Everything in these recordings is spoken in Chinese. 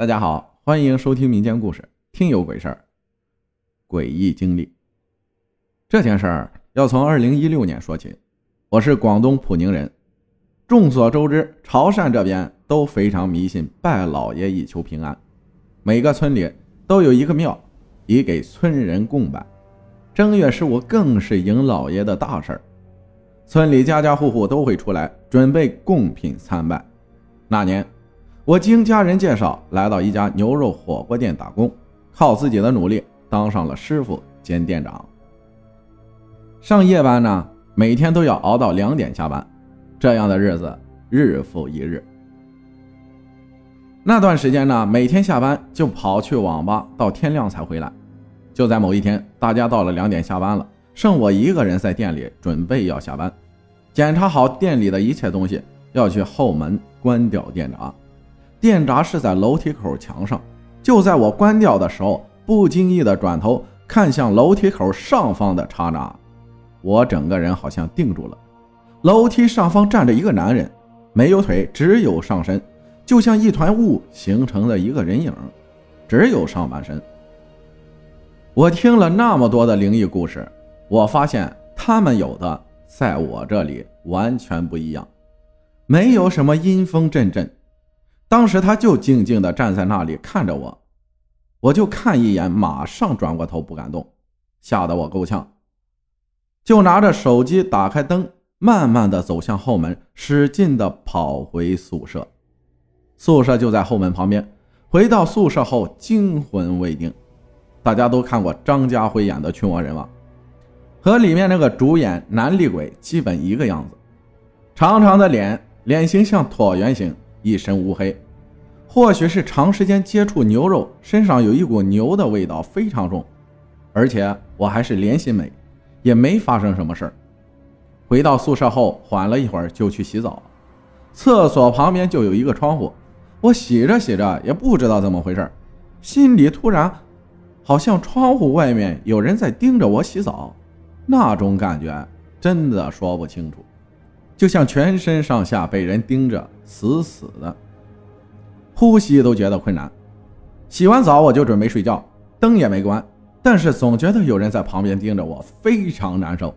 大家好，欢迎收听民间故事《听有鬼事儿》，诡异经历。这件事儿要从二零一六年说起。我是广东普宁人，众所周知，潮汕这边都非常迷信拜老爷以求平安，每个村里都有一个庙，以给村人供拜。正月十五更是迎老爷的大事儿，村里家家户户都会出来准备贡品参拜。那年。我经家人介绍来到一家牛肉火锅店打工，靠自己的努力当上了师傅兼店长。上夜班呢，每天都要熬到两点下班，这样的日子日复一日。那段时间呢，每天下班就跑去网吧，到天亮才回来。就在某一天，大家到了两点下班了，剩我一个人在店里准备要下班，检查好店里的一切东西，要去后门关掉电闸。电闸是在楼梯口墙上，就在我关掉的时候，不经意的转头看向楼梯口上方的刹那，我整个人好像定住了。楼梯上方站着一个男人，没有腿，只有上身，就像一团雾形成的一个人影，只有上半身。我听了那么多的灵异故事，我发现他们有的在我这里完全不一样，没有什么阴风阵阵。当时他就静静地站在那里看着我，我就看一眼，马上转过头不敢动，吓得我够呛，就拿着手机打开灯，慢慢地走向后门，使劲地跑回宿舍。宿舍就在后门旁边。回到宿舍后惊魂未定。大家都看过张家辉演的《驱魔人》吗？和里面那个主演男厉鬼基本一个样子，长长的脸，脸型像椭圆形。一身乌黑，或许是长时间接触牛肉，身上有一股牛的味道非常重。而且我还是连心美，也没发生什么事儿。回到宿舍后，缓了一会儿就去洗澡。厕所旁边就有一个窗户，我洗着洗着也不知道怎么回事，心里突然好像窗户外面有人在盯着我洗澡，那种感觉真的说不清楚。就像全身上下被人盯着，死死的，呼吸都觉得困难。洗完澡我就准备睡觉，灯也没关，但是总觉得有人在旁边盯着我，非常难受。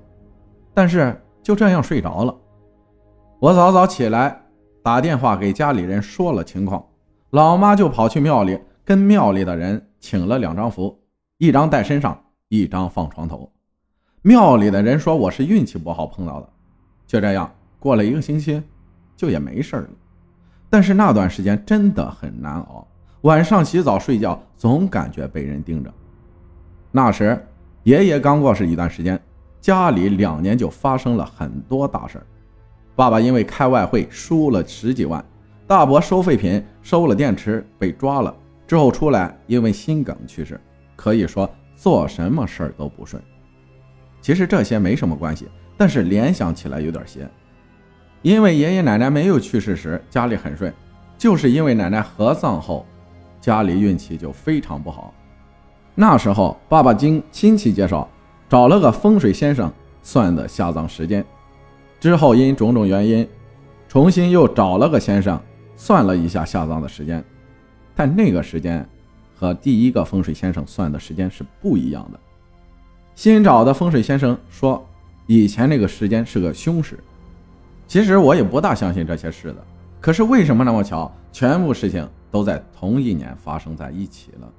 但是就这样睡着了。我早早起来，打电话给家里人说了情况，老妈就跑去庙里跟庙里的人请了两张符，一张带身上，一张放床头。庙里的人说我是运气不好碰到的，就这样。过了一个星期，就也没事了。但是那段时间真的很难熬，晚上洗澡睡觉总感觉被人盯着。那时爷爷刚过世一段时间，家里两年就发生了很多大事爸爸因为开外汇输了十几万，大伯收废品收了电池被抓了，之后出来因为心梗去世。可以说做什么事儿都不顺。其实这些没什么关系，但是联想起来有点邪。因为爷爷奶奶没有去世时家里很顺，就是因为奶奶合葬后，家里运气就非常不好。那时候爸爸经亲戚介绍找了个风水先生算的下葬时间，之后因种种原因，重新又找了个先生算了一下下葬的时间，但那个时间和第一个风水先生算的时间是不一样的。新找的风水先生说，以前那个时间是个凶时。其实我也不大相信这些事的，可是为什么那么巧，全部事情都在同一年发生在一起了？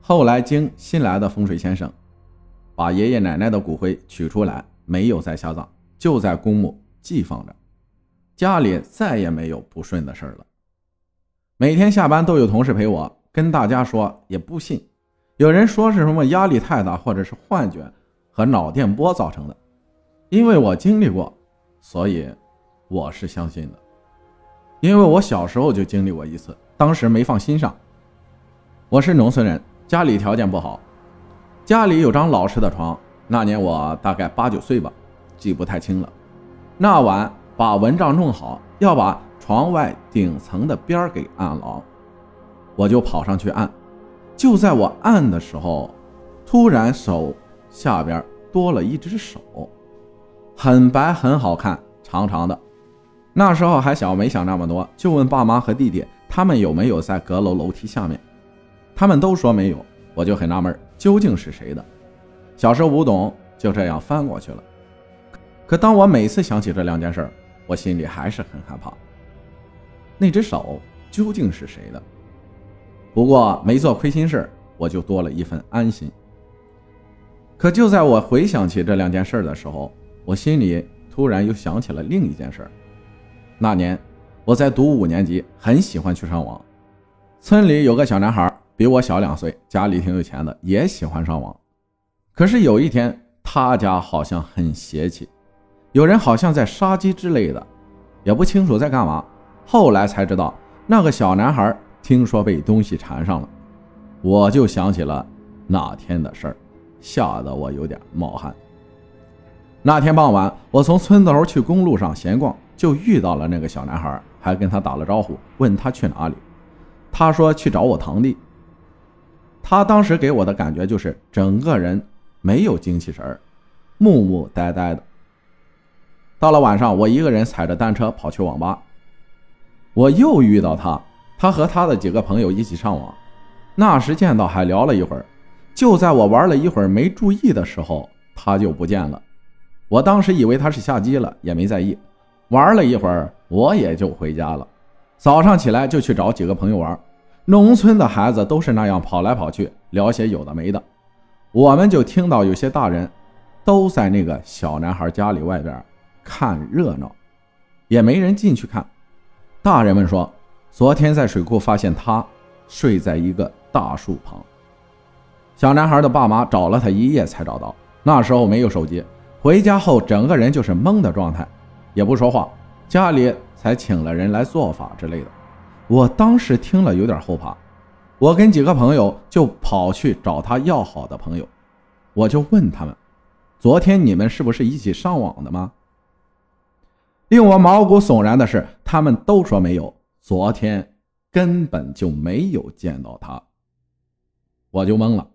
后来经新来的风水先生，把爷爷奶奶的骨灰取出来，没有再下葬，就在公墓寄放着，家里再也没有不顺的事了。每天下班都有同事陪我，跟大家说也不信，有人说是什么压力太大，或者是幻觉和脑电波造成的，因为我经历过。所以，我是相信的，因为我小时候就经历过一次，当时没放心上。我是农村人，家里条件不好，家里有张老式的床。那年我大概八九岁吧，记不太清了。那晚把蚊帐弄好，要把床外顶层的边儿给按牢，我就跑上去按。就在我按的时候，突然手下边多了一只手。很白，很好看，长长的。那时候还小，没想那么多，就问爸妈和弟弟他们有没有在阁楼楼梯下面。他们都说没有，我就很纳闷，究竟是谁的？小时候不懂，就这样翻过去了。可当我每次想起这两件事，我心里还是很害怕。那只手究竟是谁的？不过没做亏心事，我就多了一份安心。可就在我回想起这两件事的时候，我心里突然又想起了另一件事儿。那年我在读五年级，很喜欢去上网。村里有个小男孩。比我小两岁，家里挺有钱的，也喜欢上网。可是有一天，他家好像很邪气，有人好像在杀鸡之类的，也不清楚在干嘛。后来才知道，那个小男孩听说被东西缠上了。我就想起了那天的事儿，吓得我有点冒汗。那天傍晚，我从村头去公路上闲逛，就遇到了那个小男孩，还跟他打了招呼，问他去哪里。他说去找我堂弟。他当时给我的感觉就是整个人没有精气神儿，木木呆呆的。到了晚上，我一个人踩着单车跑去网吧，我又遇到他，他和他的几个朋友一起上网，那时见到还聊了一会儿。就在我玩了一会儿没注意的时候，他就不见了。我当时以为他是下机了，也没在意。玩了一会儿，我也就回家了。早上起来就去找几个朋友玩。农村的孩子都是那样跑来跑去，聊些有的没的。我们就听到有些大人都在那个小男孩家里外边看热闹，也没人进去看。大人们说，昨天在水库发现他睡在一个大树旁。小男孩的爸妈找了他一夜才找到。那时候没有手机，回家后整个人就是懵的状态，也不说话。家里才请了人来做法之类的。我当时听了有点后怕，我跟几个朋友就跑去找他要好的朋友，我就问他们：“昨天你们是不是一起上网的吗？”令我毛骨悚然的是，他们都说没有，昨天根本就没有见到他。我就懵了，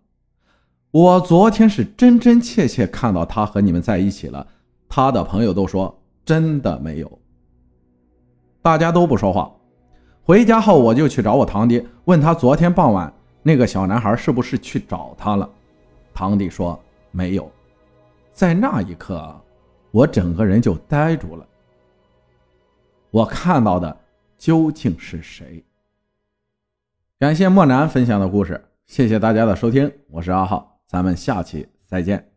我昨天是真真切切看到他和你们在一起了，他的朋友都说真的没有，大家都不说话。回家后，我就去找我堂弟，问他昨天傍晚那个小男孩是不是去找他了。堂弟说没有。在那一刻，我整个人就呆住了。我看到的究竟是谁？感谢莫南分享的故事，谢谢大家的收听，我是阿浩，咱们下期再见。